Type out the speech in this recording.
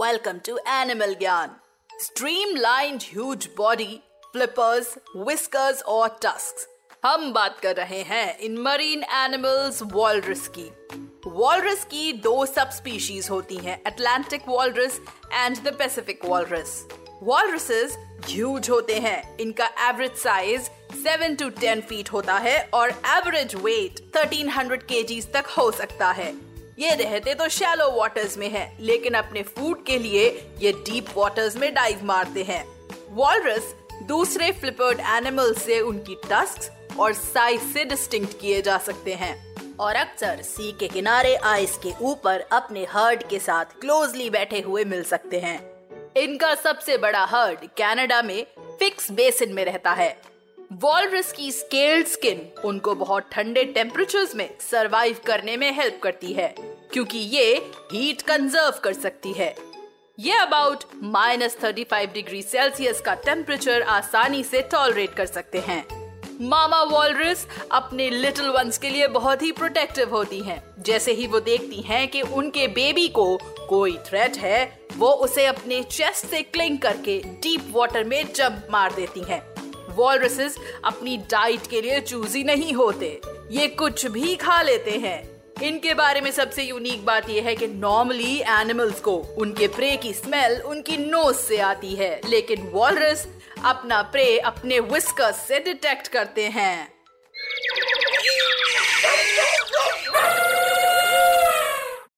Welcome to Animal Gyan. Streamlined huge body, flippers, whiskers और tusks. हम बात कर रहे हैं इन मरीन एनिमल्स वॉलरस की वॉलरस की दो सब स्पीशीज होती हैं Atlantic walrus and the Pacific walrus walruses huge होते हैं इनका एवरेज साइज़ 7 टू 10 फीट होता है और एवरेज वेट 1300 केजीज तक हो सकता है ये रहते तो शैलो वाटर्स में हैं, लेकिन अपने फ़ूड के लिए ये डीप वाटर्स में डाइव मारते हैं। वॉलरस दूसरे फ्लिपर्ड एनिमल से उनकी टस्क और साइज़ से डिस्टिंग किए जा सकते हैं। और अक्सर सी के किनारे आइस के ऊपर अपने हर्ड के साथ क्लोजली बैठे हुए मिल सकते हैं। इनका सबसे बड़ा हर्ड कनाडा में फिक्स बेसिन में रहता है। वॉलरस की स्केल्ड स्किन उनको बहुत ठंडे टेम्परेचर्स में सरवाइव करने में हेल्प करती है, क्योंकि ये हीट कंजर्व कर सकती है ये about minus thirty five degree Celsius का टेम्परेचर आसानी से टॉलरेट कर सकते हैं मामा वॉलरस अपने लिटिल वंस के लिए बहुत ही प्रोटेक्टिव होती हैं। जैसे ही वो देखती हैं कि उनके बेबी को कोई थ्रेट है, वो उसे अपने चेस्ट से क्लिंग करके डीप वाटर में जंप मार देती हैं। वॉलरसेस अपनी डाइट के लिए चूजी नहीं होते। ये कुछ भी खा लेते हैं। इनके बारे में सबसे यूनिक बात यह है कि नॉर्मली एनिमल्स को उनके प्रे की स्मेल उनकी नोज़ से आती है। लेकिन वॉलरस अपना प्रे अपने विस्कस से डिटेक्ट करते हैं।